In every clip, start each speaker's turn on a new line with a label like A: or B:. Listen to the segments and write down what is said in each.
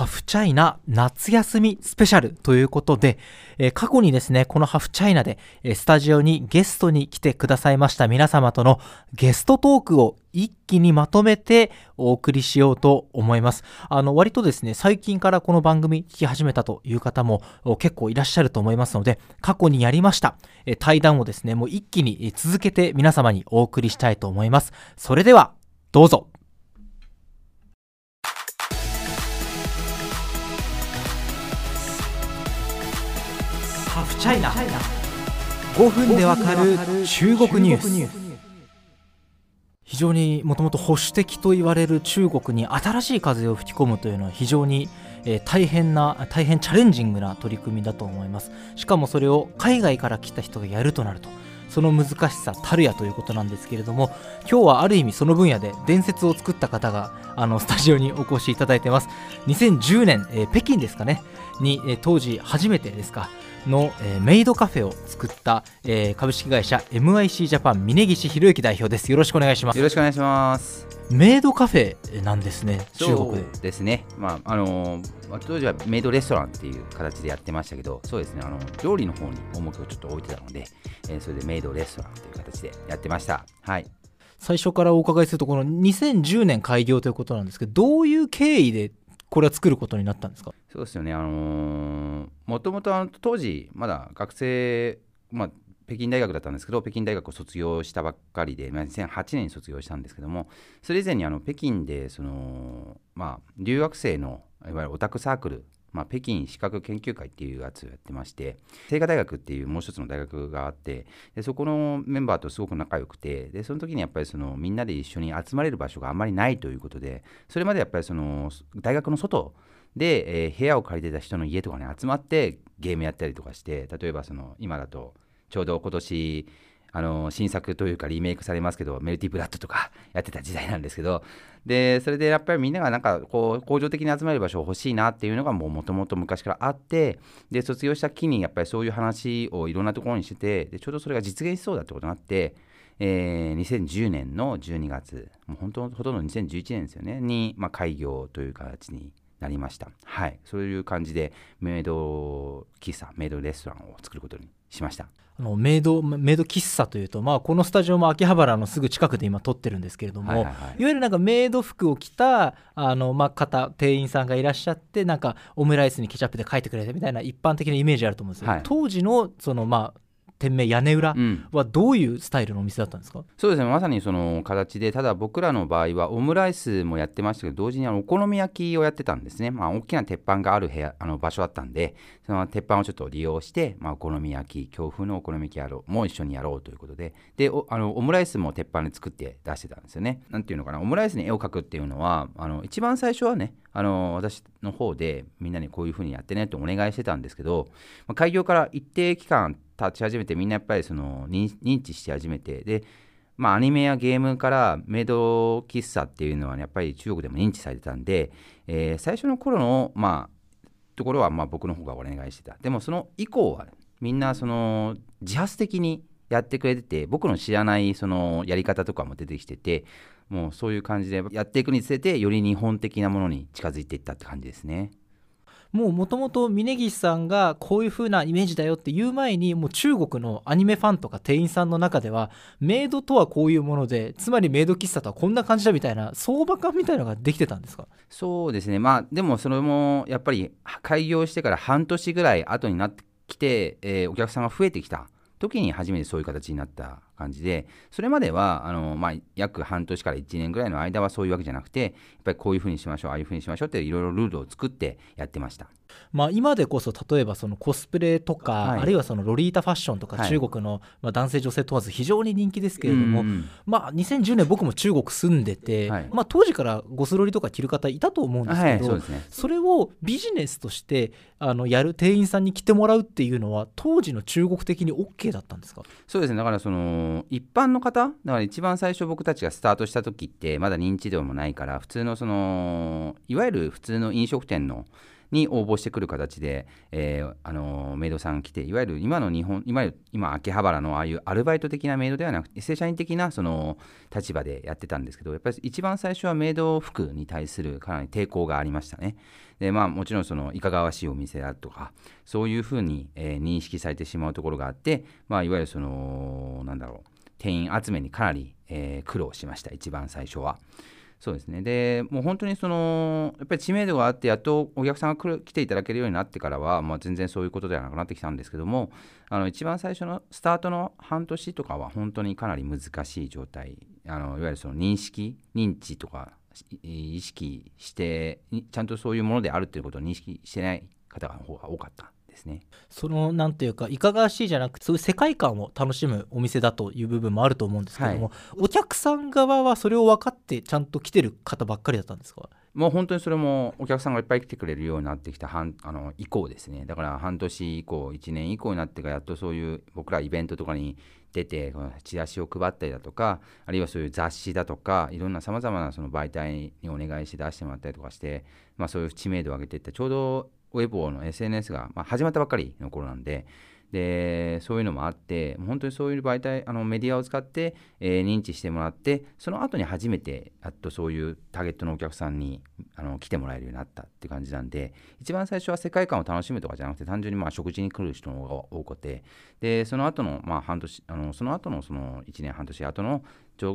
A: ハフチャイナ夏休みスペシャルということで、えー過去にですね、このハフチャイナで、えースタジオにゲストに来てくださいました皆様とのゲストトークを一気にまとめてお送りしようと思います。あの、割とですね、最近からこの番組聞き始めたという方も結構いらっしゃると思いますので、過去にやりました、えー対談をですね、もう一気に続けて皆様にお送りしたいと思います。それでは、どうぞ。チャイナ5分でわかる中国ニュース。非常にもともと保守的と言われる中国に新しい風を吹き込むというのは非常に、え大変な大変チャレンジングな取り組みだと思います。しかもそれを海外から来た人がやるとなるとその難しさたるやということなんですけれども今日はある意味その分野で伝説を作った方があのスタジオにお越しいただいてます。2010年、えー北京ですかね。に、えー当時初めてですか。の、えーメイドカフェを作った、えー株式会社 MIC ジャパン峯岸博之代表ですよろしくお願いします
B: よろしくお願いします。
A: メイドカフェなんですね中国で
B: ですね。まああの当時はメイドレストランっていう形でやってましたけど、そうですね。あの料理の方に重きをちょっと置いてたので、えーそれでメイドレストランという形でやってました。はい。
A: 最初からお伺いするとこの2010年開業ということなんですけどどういう経緯でこれは作ることになったんですか？
B: そうですよね。あのーもともとあの当時まだ学生まあ北京大学だったんですけど北京大学を卒業したばっかりで、まあ、2008年に卒業したんですけどもそれ以前にあの北京でその、まあ、留学生のいわゆるオタクサークル、まあ、北京資格研究会っていうやつをやってまして清華大学っていうもう一つの大学があってでそこのメンバーとすごく仲良くてでその時にやっぱりそのみんなで一緒に集まれる場所があんまりないということでそれまでやっぱりその大学の外で、えー部屋を借りてた人の家とかに集まってゲームやったりとかして例えばその今だとちょうど今年あの新作というかリメイクされますけどメルティブラッドとか やってた時代なんですけどでそれでやっぱりみんながなんかこう恒常的に集まる場所欲しいなっていうのがもともと昔からあってで卒業した期にやっぱりそういう話をいろんなところにしててでちょうどそれが実現しそうだってことになってえー2010年の12月もう本当ほとんど2011年ですよねに、まあ、開業という形になりました。はい。そういう感じでメイド喫茶メイドレストランを作ることにしました。
A: あのメイドメイド喫茶というと、まあ、このスタジオも秋葉原のすぐ近くで今撮ってるんですけれども、い
B: はいはい。はい
A: わゆるなんかメイド服を着たあの、まあ、方店員さんがいらっしゃってなんかオムライスにケチャップで書いてくれてみたいな一般的なイメージあると思うんですよ、
B: はい。
A: 当時のその、まあ、店名屋根裏
B: うん。
A: はどういうスタイルのお店だったんですか、
B: そうですねまさにその形でただ僕らの場合はオムライスもやってましたけど同時にあのお好み焼きをやってたんですね。まあ大きな鉄板がある部屋あの場所だったんでその鉄板をちょっと利用して、まあ、お好み焼き強風のお好み焼きやろうも一緒にやろうということで。でおあのオムライスも鉄板で作って出してたんですよね。なんていうのかなオムライスに絵を描くっていうのはあの一番最初はねあの私の方でみんなにこういうふうにやってねってお願いしてたんですけど、まあ、開業から一定期間経ち始めてみんなやっぱりその認認知し始めてでまあ、アニメやゲームからメイド喫茶っていうのは、ね、やっぱり中国でも認知されてたんで、えー最初の頃の、まあ、ところはまあ僕の方がお願いしてたでもその以降はみんなその自発的にやってくれてて僕の知らないそのやり方とかも出てきててもうそういう感じでやっていくにつれてより日本的なものに近づいていったって感じですね。
A: もうもともと峯岸さんがこういう風なイメージだよって言う前にもう中国のアニメファンとか店員さんの中ではメイドとはこういうものでつまりメイド喫茶とはこんな感じだみたいな相場感みたいなのができてたんですか？
B: そうですね。まあでもそれもやっぱり開業してから半年ぐらい後になってきて、えーお客さんが増えてきた時に初めてそういう形になった。感じでそれまではあの、まあ、約半年から1年ぐらいの間はそういうわけじゃなくてやっぱりこういうふうにしましょうああいうふうにしましょうっていろいろルールを作ってやってました。
A: まあ、今でこそ例えばそのコスプレとか、
B: はい。
A: あるいはそのロリータファッションとか
B: はい。
A: 中国のまあ男性女性問わず非常に人気ですけれども、
B: うん。
A: まあ、2010年僕も中国住んでて、
B: はい。
A: まあ、当時からゴスロリとか着る方いたと思うんです
B: はい
A: けど、
B: そね。
A: それをビジネスとしてあのやる店員さんに着てもらうっていうのは当時の中国的に OK だったんですか？
B: そうですね。だからその一般の方だから一番最初僕たちがスタートした時ってまだ認知度もないから普通のそのいわゆる普通の飲食店のに応募してくる形で、えーあのメイドさん来ていわゆる今の日本今今秋葉原のああいうアルバイト的なメイドではなくて正社員的なその立場でやってたんですけどやっぱり一番最初はメイド服に対するかなり抵抗がありましたね。でまあもちろんそのいかがわしいお店だとかそういうふうに、えー認識されてしまうところがあって、まあ、いわゆるそのなんだろう店員集めにかなり、えー苦労しました一番最初は。そうですね。でもう本当にそのやっぱり知名度があってやっとお客さんが来る来ていただけるようになってからは、まあ、全然そういうことではなくなってきたんですけどもあの一番最初のスタートの半年とかは本当にかなり難しい状態あのいわゆるその認識認知とか意識してちゃんとそういうものであるということを認識してない方の方が多かった。ですね。
A: そのなんていうかいかがわしいじゃなくてそういう世界観を楽しむお店だという部分もあると思うんですけども、お客さん側はそれを分かってちゃんと来てる方ばっかりだったんですか？
B: もう本当にそれもお客さんがいっぱい来てくれるようになってきた半あの以降ですね。だから半年以降1年以降になってからやっとそういう僕らイベントとかに出てこのチラシを配ったりだとかあるいはそういう雑誌だとかいろんなさまざまなその媒体にお願いして出してもらったりとかして、まあ、そういう知名度を上げていった。ちょうどウェボーの SNS が、まあ、始まったばっかりの頃なんででそういうのもあって本当にそういう媒体あのメディアを使って、えー認知してもらってその後に初めてやっとそういうターゲットのお客さんにあの来てもらえるようになったって感じなんで一番最初は世界観を楽しむとかじゃなくて単純にまあ食事に来る人の方が多くてでその後のまあ半年あのその後のその1年半年後の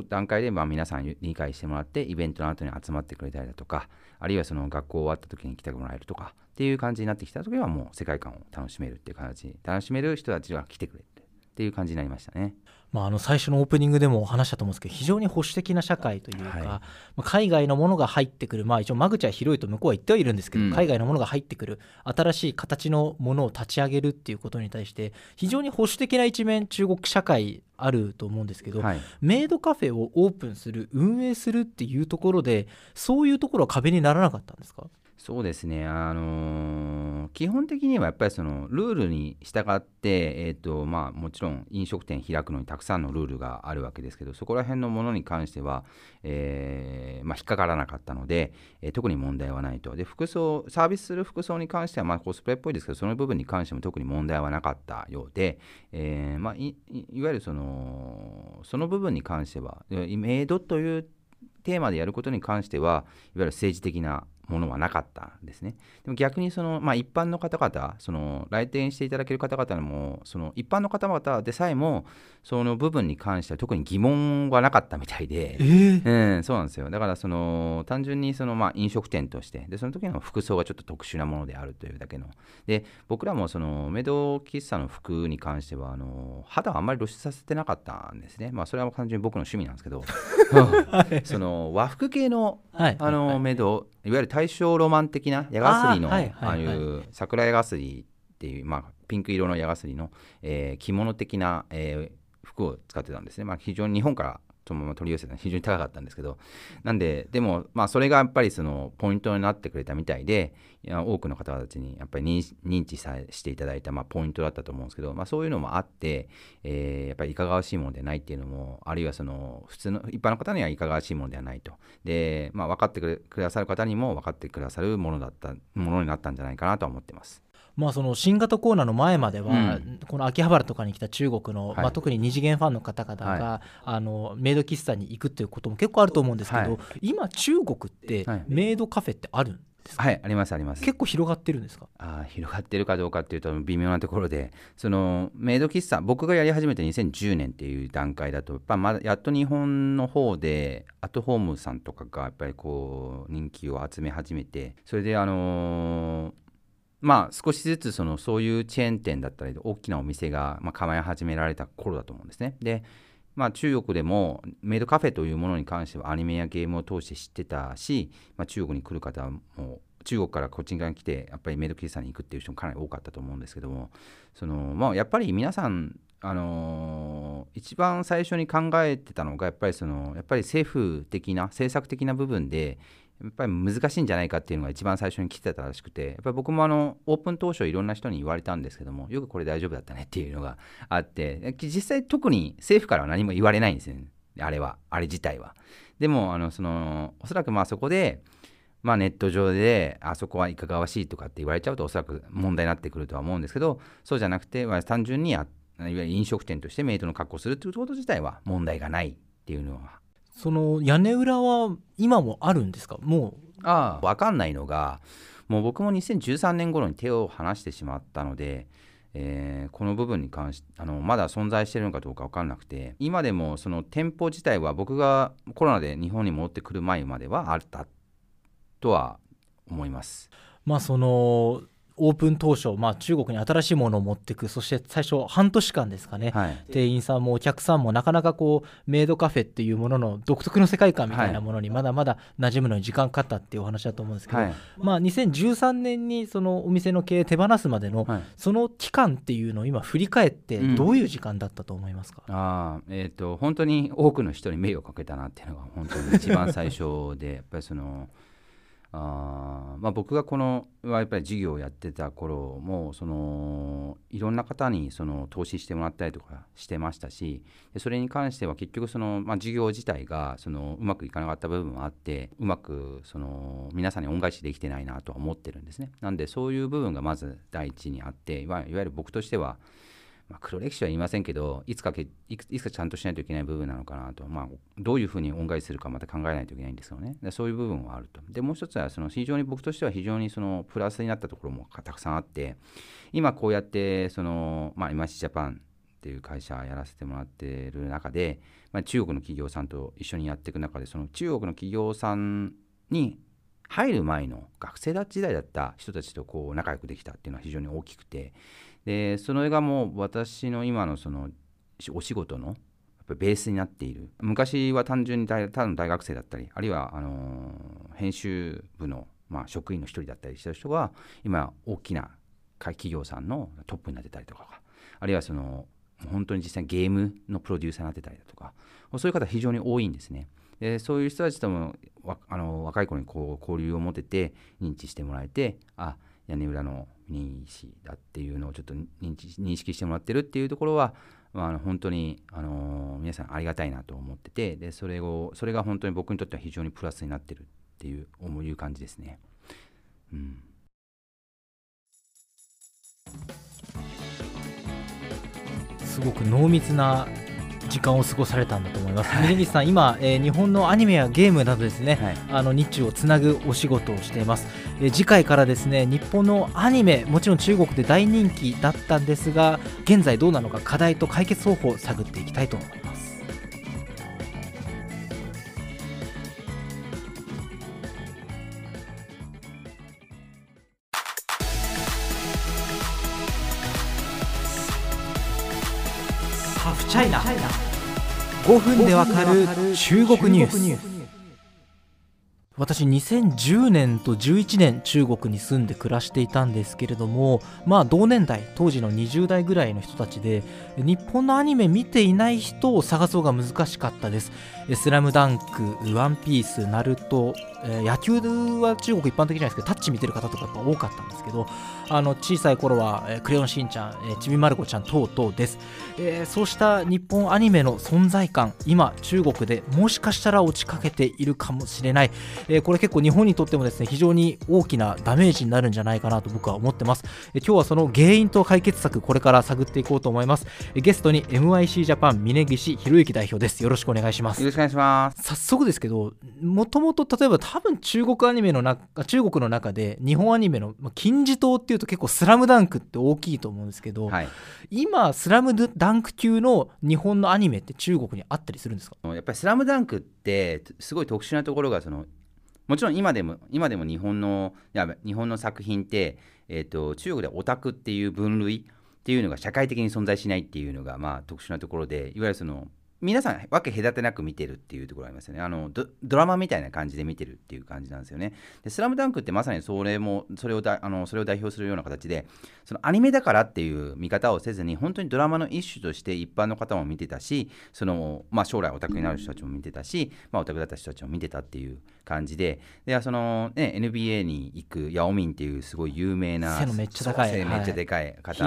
B: 段階でまあ皆さん理解してもらってイベントの後に集まってくれたりだとかあるいはその学校終わった時に来てもらえるとかっていう感じになってきた時はもう世界観を楽しめるっていう形楽しめる人たちが来てくれるっていう感じになりましたね。
A: まあ、あの最初のオープニングでも話したと思うんですけど非常に保守的な社会というか、
B: はい。
A: まあ海外のものが入ってくる、まあ、一応間口は広いと向こうは言ってはいるんですけど、
B: うん。
A: 海外のものが入ってくる新しい形のものを立ち上げるっていうことに対して非常に保守的な一面中国社会あると思うんですけど、
B: はい。
A: メイドカフェをオープンする運営するっていうところでそういうところは壁にならなかったんですか？
B: そうですね、あのー基本的にはやっぱりそのルールに従って、えーとまあ、もちろん飲食店開くのにたくさんのルールがあるわけですけどそこら辺のものに関しては、えーまあ、引っかからなかったので、えー特に問題はないと。で服装サービスする服装に関しては、まあ、コスプレっぽいですけどその部分に関しても特に問題はなかったようで、えーま、いわゆるそのその部分に関してはメイドというテーマでやることに関してはいわゆる政治的なものはなかったんですね。でも逆にその、まあ、一般の方々その来店していただける方々もその一般の方々でさえもその部分に関しては特に疑問はなかったみたいで。うん、そうなんですよ。だからその単純にそのまあ飲食店として。でその時の服装がちょっと特殊なものであるというだけの。で僕らもそのメイド喫茶の服に関してはあの肌をあんまり露出させてなかったんですね。まあそれは単純に僕の趣味なんですけど。その和服系の
A: はい。
B: あのメイドいわゆる大正ロマン的な矢がすりのあ,、
A: あい
B: う桜矢がすりっていう、まあ、ピンク色の矢がすりの、えー着物的な、えー服を使ってたんですね、まあ、非常に日本からそのまま取り寄せた非常に高かったんですけどなんででもまあそれがやっぱりそのポイントになってくれたみたいで多くの方たちにやっぱり認知さしていただいたまあポイントだったと思うんですけど、まあ、そういうのもあって、えやっぱりいかがわしいものでないっていうのもあるいはその普通の一般の方にはいかがわしいものではないとで、まあ、分かってくれくださる方にも分かってくださるものだったものになったんじゃないかなとは思ってます。
A: まあ、その新型コロナの前までは、
B: うん。
A: この秋葉原とかに来た中国の、
B: はい。
A: まあ、特に二次元ファンの方々が、
B: は
A: あのメイド喫茶に行くっていうことも結構あると思うんですけど、
B: はい。
A: 今中国って
B: はい。
A: メイドカフェってあるんですか、
B: はいありますあります。
A: 結構広がってるんですか？
B: あー広がってるかどうかっていうと微妙なところでそのメイド喫茶僕がやり始めて2010年っていう段階だとやっぱまだやっと日本の方でアットホームさんとかがやっぱりこう人気を集め始めてそれであのーまあ少しずつそのそういうチェーン店だったり大きなお店がま構え始められた頃だと思うんですね。でまあ、中国でもメイドカフェというものに関してはアニメやゲームを通して知ってたし、まあ、中国に来る方も中国からこっち側に来てやっぱりメイド喫茶に行くっていう人もかなり多かったと思うんですけどもその、まあ、やっぱり皆さん、あのー一番最初に考えてたのがやっぱりそのやっぱり政府的な政策的な部分でやっぱり難しいんじゃないかっていうのが一番最初に来てたらしくてやっぱり僕もあのオープン当初いろんな人に言われたんですけどもよくこれ大丈夫だったねっていうのがあって実際特に政府からは何も言われないんですよね。あれはあれ自体は。でもあのそのおそらくまあそこでまあ、ネット上であそこはいかがわしいとかって言われちゃうとおそらく問題になってくるとは思うんですけどそうじゃなくて、ま、単純にあいわゆる飲食店としてメイドの格好するっていうこと自体は問題がないっていうのは
A: その屋根裏は今もあるんですか？も
B: ああ。分かんないのがもう僕も2013年頃に手を離してしまったので、えーこの部分に関してあのまだ存在しているのかどうか分かんなくて今でもその店舗自体は僕がコロナで日本に戻ってくる前まではあったとは思います。
A: うまあそのオープン当初、まあ、中国に新しいものを持っていくそして最初半年間ですかね、
B: はい。
A: 店員さんもお客さんもなかなかこうメイドカフェっていうものの独特の世界観みたいなものにまだまだ馴染むのに時間かかったっていうお話だと思うんですけど、
B: はい。
A: まあ、2013年にそのお店の経営手放すまでの
B: はい。
A: その期間っていうのを今振り返って
B: うん。
A: どういう時間だったと思いますか、
B: ああえっ、と本当に多くの人に迷惑をかけたなっていうのが本当に一番最初でやっぱりそのあまあ、僕がこのやっぱり事業をやってた頃もそのいろんな方にその投資してもらったりとかしてましたしでそれに関しては結局その、まあ、事業自体がそのうまくいかなかった部分もあってうまくその皆さんに恩返しできてないなとは思ってるんですね。なんでそういう部分がまず第一にあっていわゆる僕としてはまあ、黒歴史は言いませんけどいつかけいつかちゃんとしないといけない部分なのかなと、まあ、どういうふうに恩返しするかまた考えないといけないんですよね。でそういう部分はあると。でもう一つはその非常に僕としては非常にそのプラスになったところもたくさんあって今こうやってその、まあ、今シジャパンっていう会社やらせてもらってる中で、まあ、中国の企業さんと一緒にやっていく中でその中国の企業さんに入る前の学生時代だった人たちとこう仲良くできたっていうのは非常に大きくてでそれがもう私の今のそのお仕事のベースになっている昔は単純にただの大学生だったりあるいはあの編集部の、まあ、職員の一人だったりした人が今大きな企業さんのトップになってたりとかあるいはその本当に実際ゲームのプロデューサーになってたりだとかそういう方非常に多いんですね。でそういう人たちともあの若い頃にこう交流を持てて認知してもらえてあ屋根裏のミニ氏だっていうのをちょっと認知認識してもらってるっていうところは、まあ、あの本当に、あの皆さんありがたいなと思っててでそれをそれが本当に僕にとっては非常にプラスになってるっていう思いう感じですね。うん
A: すごく濃密な時間を過ごされたんだと思います。峯岸さん、今、えー日本のアニメやゲームなどですね、
B: はい。
A: あの日中をつなぐお仕事をしています、えー次回からですね日本のアニメもちろん中国で大人気だったんですが現在どうなのか課題と解決方法を探っていきたいと思いますチャイナ5分でわかる中国ニュース。私2010年と11年中国に住んで暮らしていたんですけれどもまあ同年代当時の20代ぐらいの人たちで日本のアニメ見ていない人を探そうが難しかったです「スラムダンクワンピースナルトえー野球は中国一般的じゃないですけどタッチ見てる方とかやっぱ多かったんですけどあの小さい頃は「えークレヨンしんちゃん」えーちびまる子ちゃん等々です、えーそうした日本アニメの存在感今中国でもしかしたら落ちかけているかもしれない、えーこれ結構日本にとってもですね非常に大きなダメージになるんじゃないかなと僕は思ってます、えー今日はその原因と解決策これから探っていこうと思います、えーゲストに MIC ジャパン峯岸博之代表です。よろしくお願いします。
B: よろしくお願いします。
A: 早速ですけどもともと例えば多分中国アニメの中中国の中で日本アニメのまあ金字塔っていうと結構「スラムダンクって大きいと思うんですけど、
B: はい、
A: 今「スラムダンク級の日本のアニメって中国にあったりするんですか？
B: やっぱり「スラムダンクってすごい特殊なところがそのもちろん今でも今でも日本のいや日本の作品って、えー、と中国ではオタクっていう分類っていうのが社会的に存在しないっていうのがまあ特殊なところでいわゆるその皆さん分け隔てなく見てるっていうところがありますよね。あのドドラマみたいな感じで見てるっていう感じなんですよね。で「スラムダンクってまさにそれもそれをだあのそれを代表するような形でそのアニメだからっていう見方をせずに本当にドラマの一種として一般の方も見てたしその、まあ、将来オタクになる人たちも見てたし、まあ、オタクだった人たちも見てたっていう感じででその、ね、NBA に行くヤオミンっていうすごい有名な
A: 背のめっちゃ高い
B: めっちゃでかい方、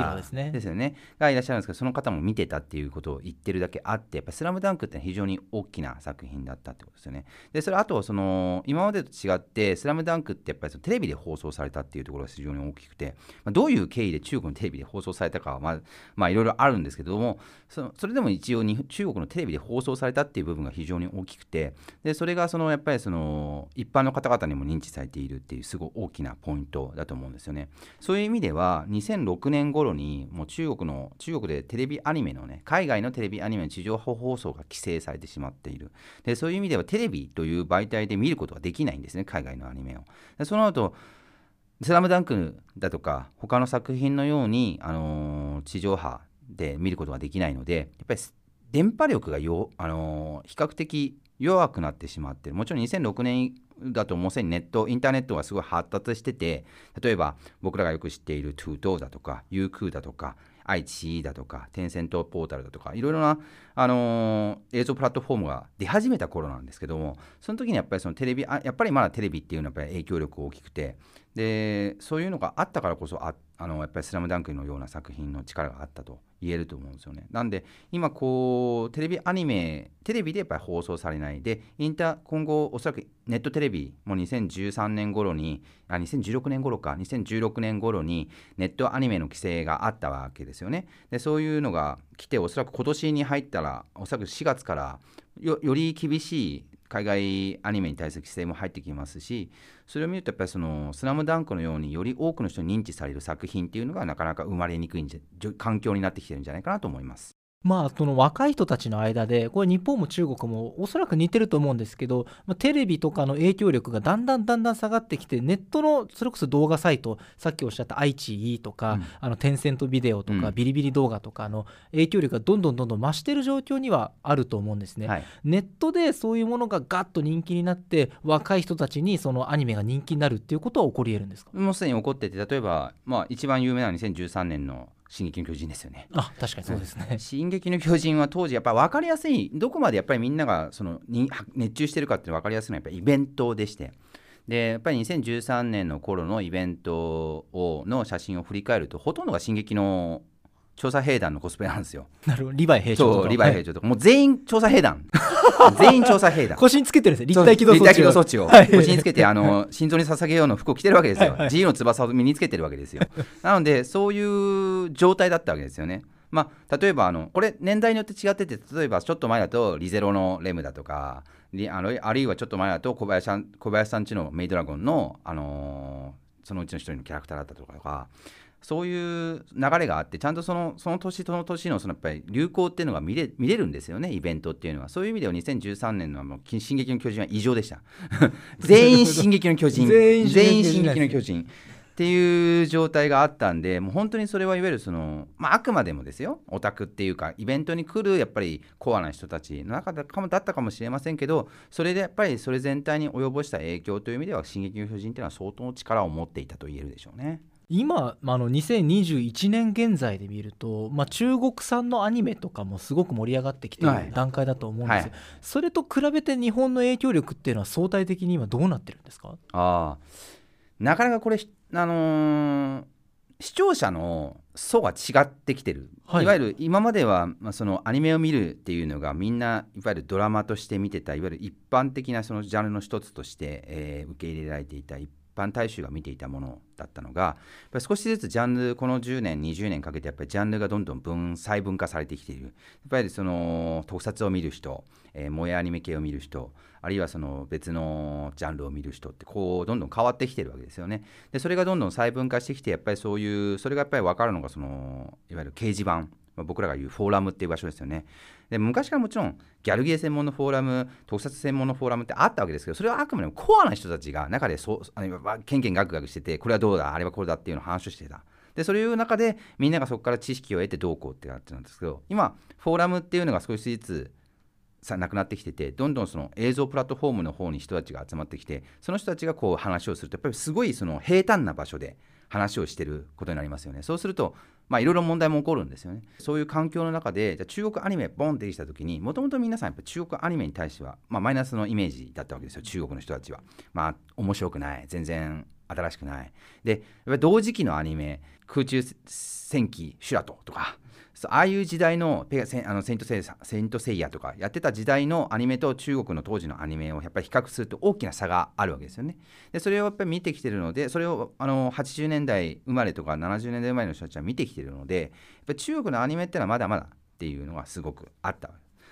A: です
B: よね。がいらっしゃるんですけどその方も見てたっていうことを言ってるだけあってやっぱスラムダンクって非常に大きな作品だったってことですよね。で、それあと、その、今までと違って、スラムダンクってやっぱりそのテレビで放送されたっていうところが非常に大きくて、まあ、どういう経緯で中国のテレビで放送されたかは、まあ、まあ、いろいろあるんですけども、そのそれでも一応に、中国のテレビで放送されたっていう部分が非常に大きくて、で、それがその、やっぱりその、一般の方々にも認知されているっていう、すごい大きなポイントだと思うんですよね。そういう意味では、2006年頃に、もう中国の、中国でテレビアニメのね、海外のテレビアニメの地上波放放送が規制されてしまっている。で、そういう意味ではテレビという媒体で見ることができないんですね、海外のアニメを。でその後、スラムダンクだとか、他の作品のように、あのー、地上波で見ることができないので、やっぱり電波力がよ、あのー、比較的弱くなってしまってもちろん2006年だともうすでにネットインターネットがすごい発達してて例えば僕らがよく知っているトゥートーだとかユークーだとか愛知だとかテンセントポータルだとかいろいろな、あのー、映像プラットフォームが出始めた頃なんですけどもその時にやっぱりそのテレビあやっぱりまだテレビっていうのはやっぱり影響力大きくてでそういうのがあったからこそああのやっぱり「スラムダンクのような作品の力があったと言えると思うんですよね。なんで今こうテレビアニメテレビでやっぱり放送されないでインター今後おそらくネットテレビも2013年頃にあ2016年頃か2016年頃にネットアニメの規制があったわけですよね。でそういうのが来ておそらく今年に入ったらおそらく4月からより厳しい海外アニメに対する規制も入ってきますしそれを見るとやっぱりその「スラムダンクのようにより多くの人に認知される作品っていうのがなかなか生まれにくいんじゃ環境になってきてるんじゃないかなと思います。
A: まあ、その若い人たちの間で、これ日本も中国もおそらく似てると思うんですけど、まあ、テレビとかの影響力がだんだんだんだん下がってきて、ネットのそれこそ動画サイト、さっきおっしゃった愛知 E とか、うん、あのテンセントビデオとか、うん、ビリビリ動画とかの影響力がどんどんどんどん増してる状況にはあると思うんですね。はい、ネットでそういうものがガッと人気になって、若い人たちにそのアニメが人気になるっていうことは起こり得るんですか？
B: もうすでに起こってて、例えば、まあ、一番有名な2013年の進撃の巨人ですよね。
A: あ確かにそうですね。
B: 進撃の巨人は当時やっぱ分かりやすいどこまでやっぱりみんながそのに熱中してるかって分かりやすいのはやっぱりイベントでしてでやっぱり2013年の頃のイベントをの写真を振り返るとほとんどが進撃の調査兵団のコスプレなんですよ。
A: なるほど、リヴァイ兵長
B: とか。リヴァイ兵長とか、もう全員調査兵団。全員調査兵団。
A: 腰につけてるんですよ、立体機動装置を。
B: 立体機動装置を。腰につけて、あの、心臓に捧げようの服を着てるわけですよ。自由の翼を身につけてるわけですよ。なので、そういう状態だったわけですよね。まあ、例えばあのこれ年代によって違ってて例えばちょっと前だとリゼロのレムだとかあのあるいはちょっと前だと小林さん小林さんちのメイドラゴンの、あのー、そのうちの一人のキャラクターだったとかそういう流れがあってちゃんとそのその年その年のそのやっぱり流行っていうのが見れ見れるんですよねイベントっていうのは。そういう意味では2013年のもう「進撃の巨人」は異常でした。全員「進撃の巨人」全員「進撃の巨人」っていう状態があったんでもう本当にそれはいわゆるその、まあ、あくまでもですよ。オタクっていうかイベントに来るやっぱりコアな人たちの中だったかもしれませんけどそれでやっぱりそれ全体に及ぼした影響という意味では「進撃の巨人」っていうのは相当の力を持っていたと言えるでしょうね。
A: 今あの2021年現在で見ると、まあ、中国産のアニメとかもすごく盛り上がってきてい。る段階だと思うんです、はい、それと比べて日本の影響力っていうのは相対的に今どうなってるんですか？
B: あ。なかなかこれ、あのー、視聴者の層が違ってきてる、はい、いわゆる今までは、まあ、そのアニメを見るっていうのがみんないわゆるドラマとして見てたいわゆる一般的なそのジャンルの一つとして、えー、受け入れられていた一般大衆が見ていたものだったのが少しずつジャンルこの10年20年かけてやっぱりジャンルがどんどん分細分化されてきている。やっぱりその特撮を見る人、えー、萌えアニメ系を見る人あるいはその別のジャンルを見る人ってこうどんどん変わってきてるわけですよね。でそれがどんどん細分化してきてやっぱりそういうそれがやっぱり分かるのがそのいわゆる掲示板、僕らが言うフォーラムっていう場所ですよね。で昔からもちろんギャルゲー専門のフォーラム特撮専門のフォーラムってあったわけですけどそれはあくまでもコアな人たちが中でそあのケンケンガクガクしててこれはどうだあれはこれだっていうのを話をしてた。でそういう中でみんながそこから知識を得てどうこうってなってたんですけど今フォーラムっていうのが少しずつさなくなってきててどんどんその映像プラットフォームの方に人たちが集まってきてその人たちがこう話をするとやっぱりすごいその平坦な場所で話をしてることになりますよね。そうするとまあいろいろ問題も起こるんですよね。そういう環境の中でじゃ中国アニメボンってきた時にもともと皆さんやっぱ中国アニメに対しては、まあ、マイナスのイメージだったわけですよ。中国の人たちは。まあ面白くない。全然新しくない。でやっぱり同時期のアニメ空中戦記シュラトとかああいう時代のペセあのセイントセイヤセイントセイヤとかやってた時代のアニメと中国の当時のアニメをやっぱり比較すると大きな差があるわけですよね。でそれをやっぱり見てきてるのでそれをあの80年代生まれとか70年代生まれの人たちは見てきてるのでやっぱり中国のアニメってのはまだまだっていうのがすごくあった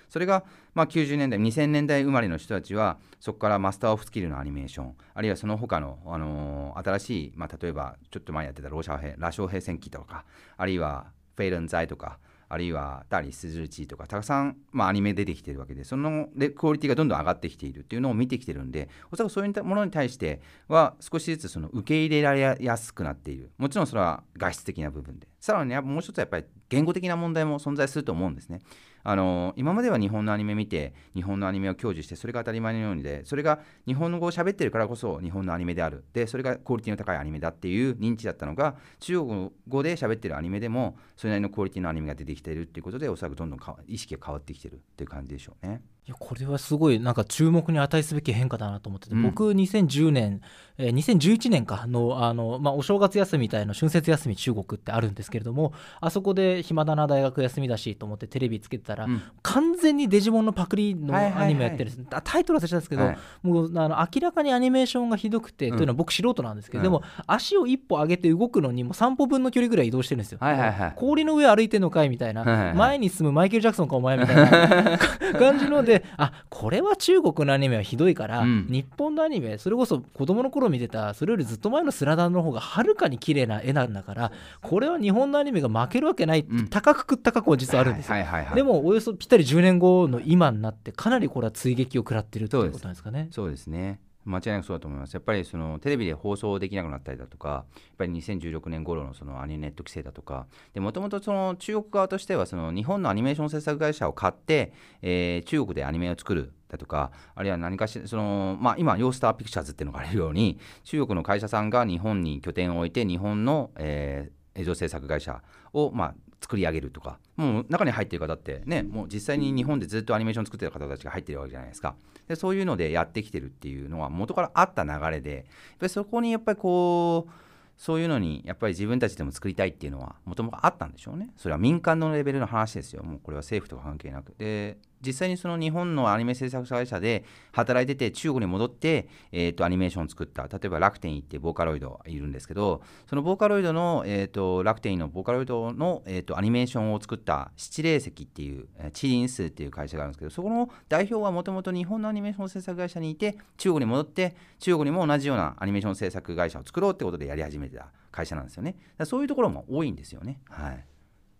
B: それが、まあ、90年代2000年代生まれの人たちはそこからマスター・オフ・スキルのアニメーションあるいはその他の、あのー新しい、まあ、例えばちょっと前やってたローシャ兵羅生兵戦記とかあるいはフェイルンザイとかあるいはダリスズルチとかたくさん、まあ、アニメ出てきてるわけでそのでクオリティがどんどん上がってきているっていうのを見てきてるんでおそらくそういうものに対しては少しずつその受け入れられやすくなっている。もちろんそれは画質的な部分で。さらにもう一つはやっぱり言語的な問題も存在すると思うんですね。あの今までは日本のアニメ見て日本のアニメを享受してそれが当たり前のようにでそれが日本語を喋ってるからこそ日本のアニメであるでそれがクオリティの高いアニメだっていう認知だったのが中国語で喋ってるアニメでもそれなりのクオリティのアニメが出てきているっていうことでおそらくどんどん意識が変わってきてるっていう感じでしょうね。
A: いやこれはすごいなんか注目に値すべき変化だなと思ってて、
B: うん。
A: 僕2010年、えー2011年かのあの、まあ、お正月休みみたいな春節休み中国ってあるんですけれどもあそこで暇だな大学休みだしと思ってテレビつけてたら、
B: うん。
A: 完全にデジモンのパクリの
B: はいはいはい。
A: アニメやってるんです、あタイトル忘れちゃったんですけど、
B: はい。
A: もうあの明らかにアニメーションがひどくて、
B: うん
A: というのは僕素人なんですけど、
B: うん。
A: でも足を一歩上げて動くのにもう3歩分の距離ぐらい移動してるんですよ、
B: はいはいはい。
A: 氷の上歩いてんのかいみたいな、
B: はいはいはい。
A: 前に進むマイケル・ジャクソンかお前みたいな。感じのであこれは中国のアニメはひどいから、
B: うん。
A: 日本のアニメそれこそ子供の頃見てたそれよりずっと前のスラダンの方がはるかに綺麗な絵なんだからこれは日本のアニメが負けるわけないって
B: うん。
A: 高く食った過去は実はあるんですよ、でもおよそぴったり10年後の今になってかなりこれは追撃を食らってるっていうことなんですかね。
B: そうですね間違いなくそうだと思います。やっぱりそのテレビで放送できなくなったりだとか、やっぱり2016年頃のそのアニメネット規制だとか、でもともとその中国側としてはその日本のアニメーション制作会社を買って、えー中国でアニメを作るだとか、あるいは何かしらそのまあ今ヨースターピクチャーズっていうのがあるように、中国の会社さんが日本に拠点を置いて日本の、えー映像制作会社をまあ作り上げるとかもう中に入ってる方ってねもう実際に日本でずっとアニメーション作ってる方たちが入ってるわけじゃないですか。でそういうのでやってきてるっていうのは元からあった流れでやっぱりそこにやっぱりこうそういうのにやっぱり自分たちでも作りたいっていうのはもともとあったんでしょうね。それは民間のレベルの話ですよ。もうこれは政府とか関係なく。で実際にその日本のアニメ制作会社で働いてて中国に戻って、えー、とアニメーションを作った。例えば楽天行ってボーカロイドいるんですけどそのボーカロイドの、えー、と楽天のボーカロイドの、えー、とアニメーションを作った七霊石っていうチリンスっていう会社があるんですけどそこの代表はもともと日本のアニメーション制作会社にいて中国に戻って中国にも同じようなアニメーション制作会社を作ろうってことでやり始めてた会社なんですよね。だそういうところも多いんですよね。はい。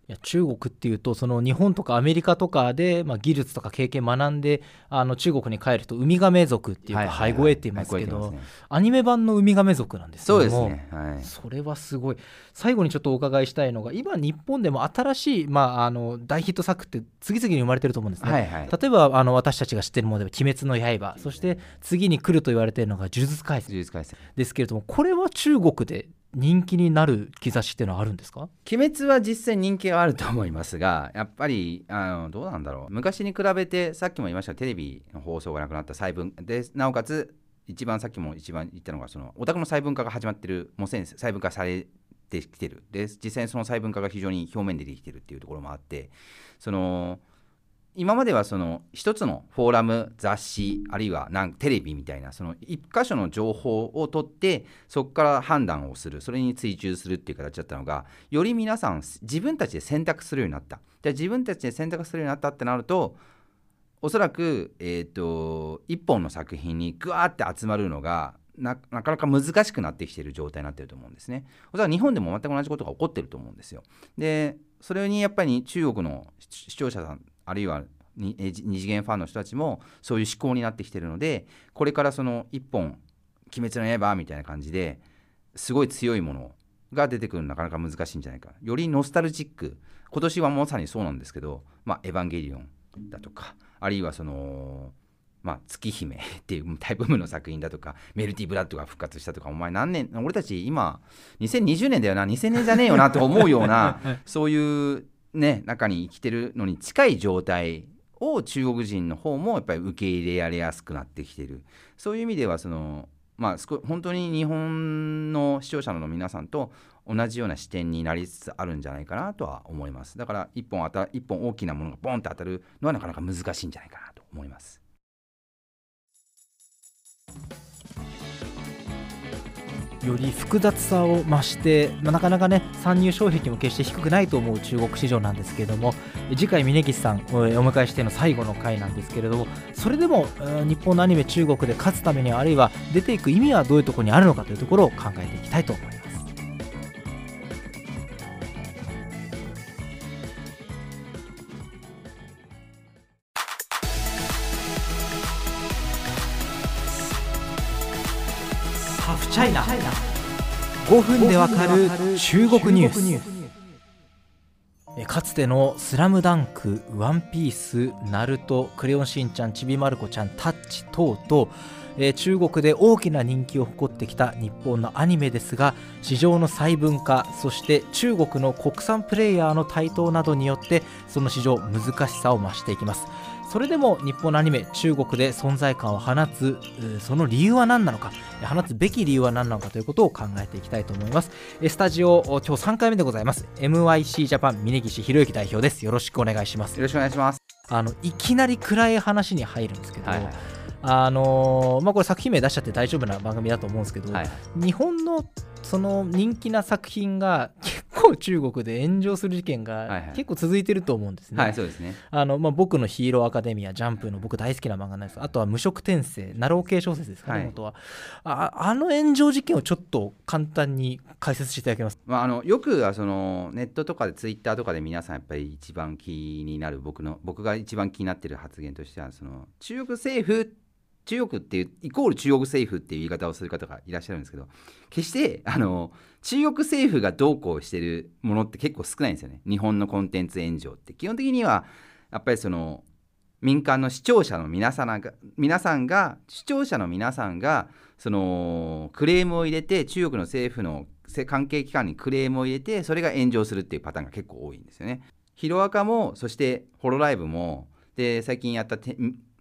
A: いや中国っていうとその日本とかアメリカとかで、まあ、技術とか経験学んであの中国に帰るとウミガメ族っていうかハイゴエって言いますけど、
B: はいはいはい
A: アニメ版のウミガメ族なんですけ
B: そうですね。はい。
A: それはすごい最後にちょっとお伺いしたいのが今日本でも新しい、まあ、あの大ヒット作って次々に生まれてると思うんですね。
B: はいはい。
A: 例えばあの私たちが知ってるものでは「鬼滅の刃」そして次に来ると言われているのが「呪術廻戦
B: 呪術廻戦。」
A: ですけれどもこれは中国で人気になる兆しっていうのはあるんですか？
B: 鬼滅は実際人気があると思いますが、やっぱりあのどうなんだろう。昔に比べてさっきも言いましたテレビの放送がなくなった細分でなおかつ一番さっきも一番言ったのがそのオタクの細分化が始まってるもう細分化されてきてるで実際にその細分化が非常に表面でできてるっていうところもあってその今まではその一つのフォーラム雑誌あるいはなんテレビみたいなその一箇所の情報を取ってそこから判断をするそれに追従するっていう形だったのがより皆さん自分たちで選択するようになったじゃあ自分たちで選択するようになったってなるとおそらく、えー、と一本の作品にグワーって集まるのがなかなか難しくなってきている状態になっていると思うんですね。おそらく日本でも全く同じことが起こってると思うんですよ。でそれにやっぱり中国の視聴者さんあるいは二次元ファンの人たちもそういう思考になってきているのでこれからその一本「鬼滅の刃」みたいな感じですごい強いものが出てくるのなかなか難しいんじゃないか。よりノスタルジック。今年はまさにそうなんですけど「まあ、エヴァンゲリオン」だとかあるいはその、まあ、月姫 っていうタイプムの作品だとかメルティブラッドが復活したとかお前何年俺たち今2020年だよな。2000年じゃねえよなと思うような そういうね中に生きてるのに近い状態を中国人の方もやっぱり受け入れられやすくなってきてるそういう意味ではそのまあ、本当に日本の視聴者の皆さんと同じような視点になりつつあるんじゃないかなとは思いますだから一本た一本大きなものがボンと当たるのはなかなか難しいんじゃないかなと思います。
A: より複雑さを増して、まあ、なかなかね参入障壁も決して低くないと思う中国市場なんですけれども次回峯岸さんお迎えしての最後の回なんですけれどもそれでも日本のアニメ中国で勝つためにはあるいは出ていく意味はどういうところにあるのかというところを考えていきたいと思います。チャイナ5分でわかる中国ニュース。かつての「スラムダンクワンピースナルトクレヨンしんちゃんちびまる子ちゃんタッチ等々え中国で大きな人気を誇ってきた日本のアニメですが市場の細分化そして中国の国産プレイヤーの台頭などによってその市場難しさを増していきますそれでも日本のアニメ中国で存在感を放つその理由は何なのか放つべき理由は何なのかということを考えていきたいと思います。スタジオ今日3回目でございます。MYC ジャパン峯岸博之代表です。よろしくお願いします。
B: よろしくお願いします。
A: あのいきなり暗い話に入るんですけど、はいはい。あのー、まあ、これ作品名出しちゃって大丈夫な番組だと思うんですけど、はい、日本のその人気な作品が結構中国で炎上する事件が結構続いてると思うんですね。
B: はい、そうですね。
A: あのまあ、僕のヒーローアカデミア、ジャンプの僕大好きな漫画なんですあとは無色転生、ナロー系小説ですかね、はい、は。あ。あの炎上事件をちょっと簡単に解説していただけます、
B: まあ、あのよくそのネットとかでツイッターとかで皆さんやっぱり一番気になる僕の僕が一番気になってる発言としてはその中国政府って中国っていうイコール中国政府っていう言い方をする方がいらっしゃるんですけど決してあの中国政府がどうこうしてるものって結構少ないんですよね日本のコンテンツ炎上って基本的にはやっぱりその民間の視聴者の皆さんが皆さんが視聴者の皆さんがそのクレームを入れて中国の政府の関係機関にクレームを入れてそれが炎上するっていうパターンが結構多いんですよね。ヒロアカもそしてホロライブもで最近やった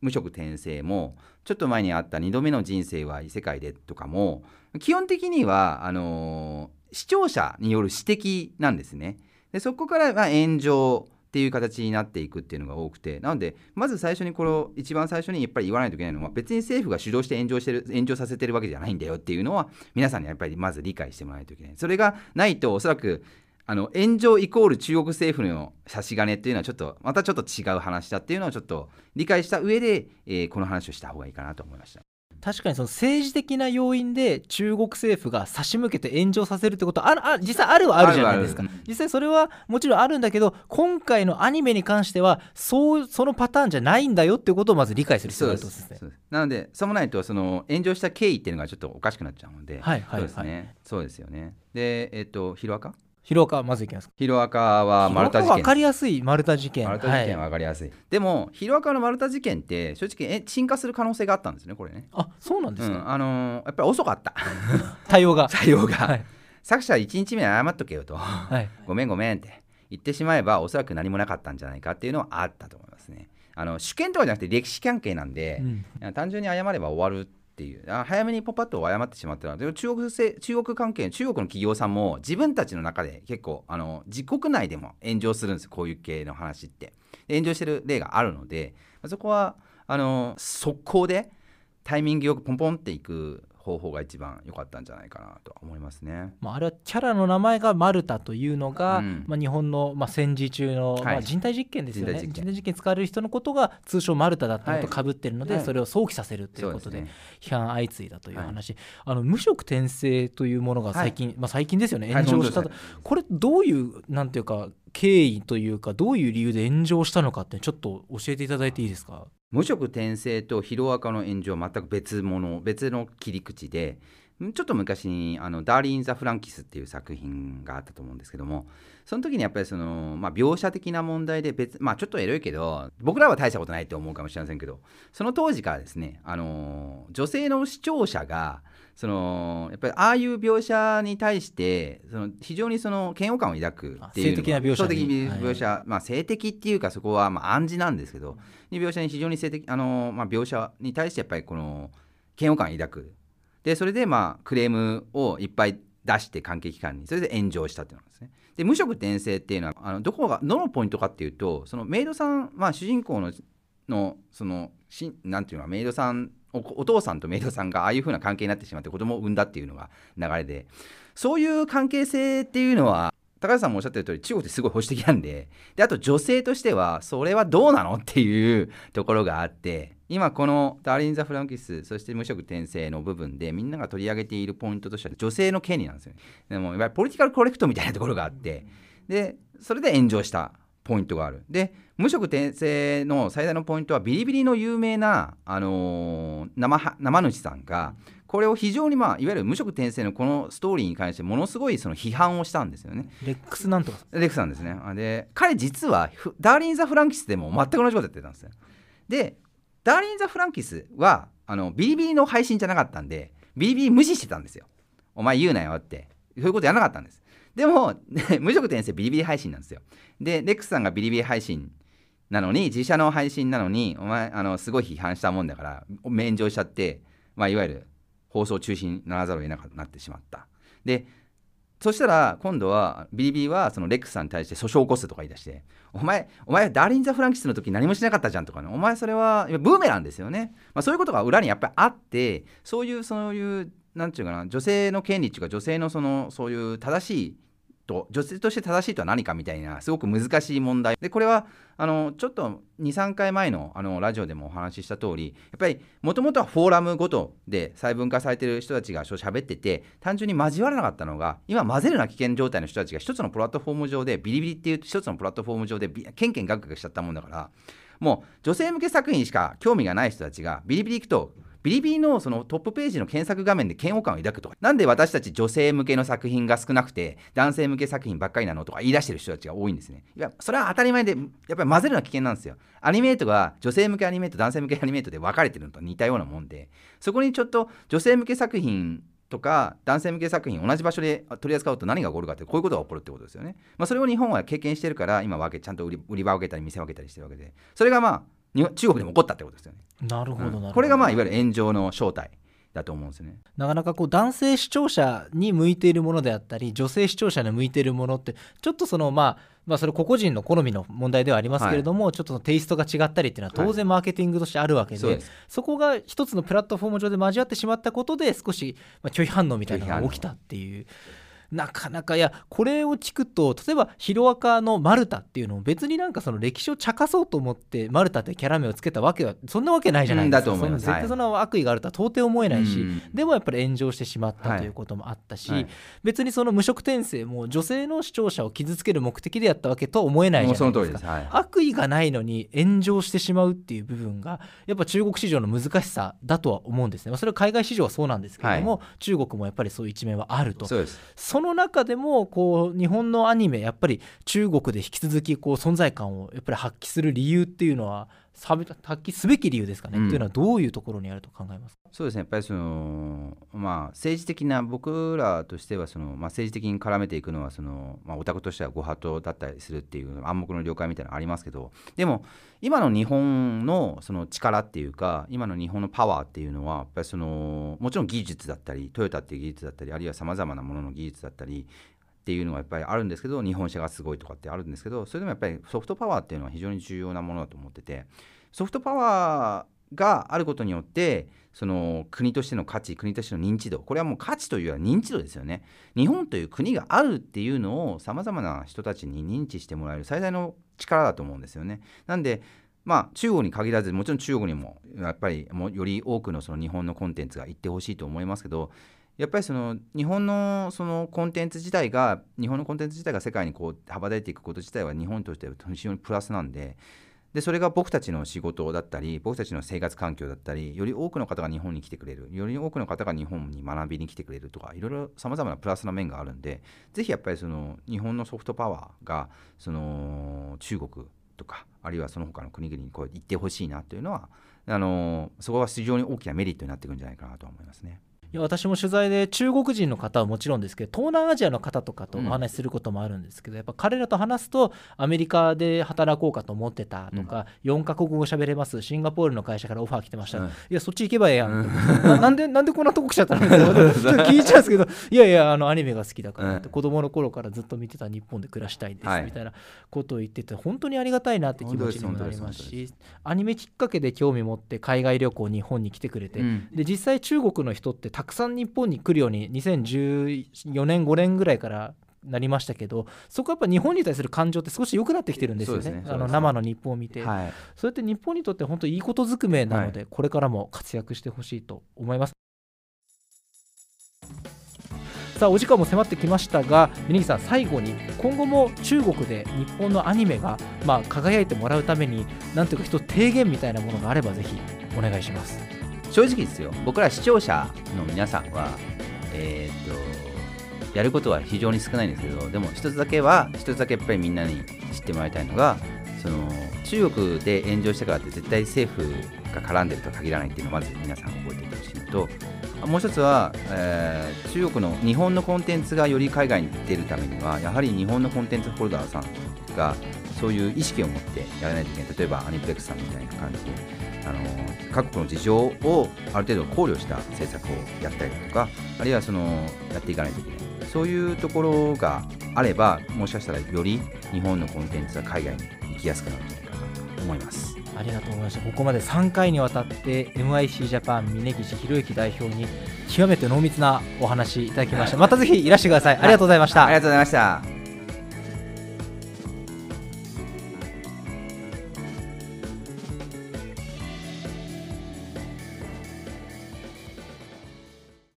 B: 無職転生もちょっと前にあった2度目の人生は異世界でとかも基本的にはあのー、視聴者による指摘なんですね。でそこからま炎上っていう形になっていくっていうのが多くてなのでまず最初にこの一番最初にやっぱり言わないといけないのは別に政府が主導して炎上してる炎上させてるわけじゃないんだよっていうのは皆さんにやっぱりまず理解してもらわないといけないそれがないとおそらくあの炎上イコール中国政府の差し金っていうのはちょっとまたちょっと違う話だっていうのをちょっと理解した上で、えー、この話をした方がいいかなと思いました。
A: 確かにその政治的な要因で中国政府が差し向けて炎上させるってことはああ実際あるはあるじゃないですか。実際それはもちろんあるんだけど今回のアニメに関してはそうそのパターンじゃないんだよってことをまず理解する必要があるとですね。
B: なのでさもないとその炎上した経緯っていうのがちょっとおかしくなっちゃうので、はいはい、はい、そうですね。そうですよね。でえっ、ー、とヒロアカ？
A: ヒロアカまずいきますか？
B: ヒロアカは丸太事件。
A: 分かりやすい丸太事件。
B: 丸太事件は分かりやすい、はい、でもヒロアカの丸太事件って正直え進化する可能性があったんですねこれね。
A: あそうなんですか、
B: うん、あのー、やっぱり遅かった。
A: 対応が。
B: 対応が、はい、作者1日目に謝っとけよと、はい、ごめんごめんって。言ってしまえばおそらく何もなかったんじゃないかっていうのはあったと思いますね。あの主権とかじゃなくて歴史関係なんで、うん、単純に謝れば終わるっていう。早めにポパッと謝ってしまったので中国中国関係中国の企業さんも自分たちの中で結構あの自国内でも炎上するんですこういう系の話って。炎上してる例があるのでそこはあの速攻でタイミングよくポンポンっていく方法が一番良かったんじゃないかなと思いますね。
A: まあ、あれはキャラの名前がマルタというのが、うん、まあ、日本の、まあ、戦時中の、はい、まあ、人体実験ですよね。人体実験。使われる人のことが通称マルタだったのとかぶってるので、はい、それを想起させるということで批判相次いだという話、はい、あの無色転生というものが最近、まあ、最近ですよね。炎上したと、これどういうなんていうか経緯というかどういう理由で炎上したのかってちょっと教えていただいていいですか？
B: 無色転生とヒロアカの炎上は全く別物別の切り口でちょっと昔にあのダーリン・ザ・フランキスっていう作品があったと思うんですけどもその時にやっぱりその、まあ、描写的な問題で別まあちょっとエロいけど僕らは大したことないと思うかもしれませんけどその当時からですねあの女性の視聴者がそのやっぱりああいう描写に対してその非常にその嫌悪感を抱くっていう性
A: 的な描写性
B: 的描写、はい、まあ、性的っていうかそこはまあ暗示なんですけど、描写に非常に性的あの、まあ、描写に対してやっぱりこの嫌悪感を抱く。でそれでまあクレームをいっぱい出して関係機関に。それで炎上したっていうのなんですね。で無職転生っていうのはあのどこがどのポイントかっていうとそのメイドさん、まあ、主人公ののそのしなんていうのかメイドさんおお父さんとメイドさんがああいう風な関係になってしまって子供を産んだっていうのが流れで。そういう関係性っていうのは高橋さんもおっしゃってる通り中国ってすごい保守的なんで。であと女性としてはそれはどうなのっていうところがあって今この「ダーリン・ザ・フランキス」そして無職転生の部分でみんなが取り上げているポイントとしては女性の権利なんですよね。でもいわゆるポリティカルコレクトみたいなところがあって。でそれで炎上した。ポイントがあるで無職転生の最大のポイントはビリビリの有名な、あのー生生主さんがこれを非常にまあいわゆる無職転生のこのストーリーに関してものすごいその批判をしたんですよね。
A: レックスなんとか
B: レクさんですね。で彼実はフダーリン・ザ・フランキスでも全く同じことやってたんですよ。でダーリン・ザ・フランキスはあのビリビリの配信じゃなかったんでビリビリ無視してたんですよ。お前言うなよってそういうことやらなかったんです。でも 無職転生ビリビリ配信なんですよ。でレックスさんがビリビリ配信なのに自社の配信なのにお前あのすごい批判したもんだから炎上しちゃって、まあ、いわゆる放送中止にならざるを得なくなってしまった。でそしたら今度はビリビリはそのレックスさんに対して訴訟を起こすとか言い出してお前お前ダーリン・ザ・フランキスの時何もしなかったじゃんとかねお前それはブーメランですよね、まあ、そういうことが裏にやっぱりあってそういうそういうなんていうかな女性の権利っていうか女性のそのそういう正しいと女性として正しいとは何かみたいなすごく難しい問題。でこれはあのちょっと23回前のあのラジオでもお話しした通りやっぱりもともとはフォーラムごとで細分化されてる人たちが喋ってて単純に交わらなかったのが今混ぜるな危険状態の人たちが一つのプラットフォーム上でビリビリっていう一つのプラットフォーム上でケンケンガクガクしちゃったもんだからもう女性向け作品しか興味がない人たちがビリビリ行くとビリビリのそのトップページの検索画面で嫌悪感を抱くとか、なんで私たち女性向けの作品が少なくて、男性向け作品ばっかりなのとか言い出してる人たちが多いんですね。いや、それは当たり前で、やっぱり混ぜるのは危険なんですよ。アニメートが女性向けアニメート、男性向けアニメートで分かれてるのと似たようなもんで、そこにちょっと女性向け作品とか男性向け作品同じ場所で取り扱うと何が起こるかってこういうことが起こるってことですよね。まあ、それを日本は経験してるから今分けちゃんと売り場を分けたり店を分けたりしてるわけでそれがまあ中国でも起こったってことですよね。
A: なるほど
B: うんこれがまあいわゆる炎上の正体だと思うんですね。
A: なかなかこう男性視聴者に向いているものであったり女性視聴者に向いているものってちょっとそのまあまあそれ個々人の好みの問題ではありますけれども、ちょっとテイストが違ったりっていうのは当然マーケティングとしてあるわけで,、
B: そうです
A: そこが一つのプラットフォーム上で交わってしまったことで少しまあ拒否反応みたいなのが起きたっていう。なかなかいやこれを聞くと例えばヒロアカのマルタっていうのも別になんかその歴史を茶化そうと思ってマルタってキャラ名をつけたわけはそんなわけないじゃないですか、
B: うん
A: 絶対そんな悪意があるとは到底思えない。し、
B: うん。
A: でもやっぱり炎上してしまった
B: はい
A: ということもあったし、
B: はい。
A: 別にその無職転生も女性の視聴者を傷つける目的でやったわけとは思えないじゃないですか。
B: はい。
A: 悪意がないのに炎上してしまうっていう部分がやっぱ中国市場の難しさだとは思うんですね、まあ、それは海外市場はそうなんですけれども、中国もやっぱりそういう一面はあると。
B: そうです。
A: その中でもこう日本のアニメやっぱり中国で引き続きこう存在感をやっぱり発揮する理由っていうのはさ発揮すべき理由ですかね、
B: うん。
A: っていうのはどういうところにあると考えますか？
B: そうですね。やっぱりそのまあ政治的な僕らとしてはそのまあ政治的に絡めていくのはそのまあオタクとしてはご法度だったりするっていう暗黙の了解みたいなのありますけど、でも今の日本のその力っていうか今の日本のパワーっていうのはやっぱりそのもちろん技術だったりトヨタっていう技術だったりあるいはさまざまなものの技術だったりっていうのがやっぱりあるんですけど日本車がすごいとかってあるんですけどそれでもやっぱりソフトパワーっていうのは非常に重要なものだと思っててソフトパワーがあることによってその国としての価値国としての認知度これはもう価値というよりは認知度ですよね。日本という国があるっていうのをさまざまな人たちに認知してもらえる最大の力だと思うんですよね。なんでまあ中国に限らずもちろん中国にもやっぱりもうより多くのその日本のコンテンツが行ってほしいと思いますけどやっぱりその日本のそのコンテンツ自体が日本のコンテンツ自体が世界にこう羽ばたいていくこと自体は日本としては非常にプラスなんででそれが僕たちの仕事だったり僕たちの生活環境だったりより多くの方が日本に来てくれるより多くの方が日本に学びに来てくれるとかいろいろさまざまなプラスな面があるんでぜひやっぱりその日本のソフトパワーがその中国とかあるいはその他の国々にこう行ってほしいなというのはあのそこは非常に大きなメリットになっていくんじゃないかなと思いますね。
A: いや私も取材で中国人の方はもちろんですけど東南アジアの方とかとお話しすることもあるんですけど、やっぱ彼らと話すとアメリカで働こうかと思ってたとか、4カ国語喋れます。シンガポールの会社からオファー来てました、
B: うん
A: い。やそっち行けばええやんって思ってななんで なんでこんなとこ来ちゃったのっと聞いちゃうんですけどいやいや あのアニメが好きだからって、
B: うん。
A: 子供の頃からずっと見てた日本で暮らしたいです、
B: はい。
A: みたいなことを言ってて本当にありがたいなって気持ちにもなりますしアニメきっかけで興味持って海外旅行日本に来てくれて、
B: うん。
A: で実際中国の人ってたくさん日本に来るように2014年5年ぐらいからなりましたけどそこはやっぱ日本に対する感情って少し良くなってきてるんですよね。
B: ねね。
A: あの生の日本を見て、
B: はい。
A: そうやって日本にとって本当いいことずくめなので、これからも活躍してほしいと思います。さあお時間も迫ってきましたが峯岸さん最後に今後も中国で日本のアニメが、まあ、輝いてもらうためになんていうか一つ提言みたいなものがあればぜひお願いします
B: 正直ですよ。僕ら視聴者の皆さんはえーっとやることは非常に少ないんですけどでも一つだけは一つだけやっぱりみんなに知ってもらいたいのがその中国で炎上したからって絶対政府が絡んでるとは限らないっていうのをまず皆さん覚えていてほしいのともう一つは、えー中国の日本のコンテンツがより海外に出るためにはやはり日本のコンテンツホルダーさんがそういう意識を持ってやらないといけない。例えばアニプレックスさんみたいな感じであの各国の事情をある程度考慮した政策をやったりだとかあるいはそのやっていかないといけない。そういうところがあればもしかしたらより日本のコンテンツが海外に行きやすくなるんじゃないかなと思います。
A: ありがとうございました。ここまで3回にわたって MIC ジャパン峯岸博之代表に極めて濃密なお話いただきました。またぜひいらしてください。ありがとうございました。
B: ありがとうございました。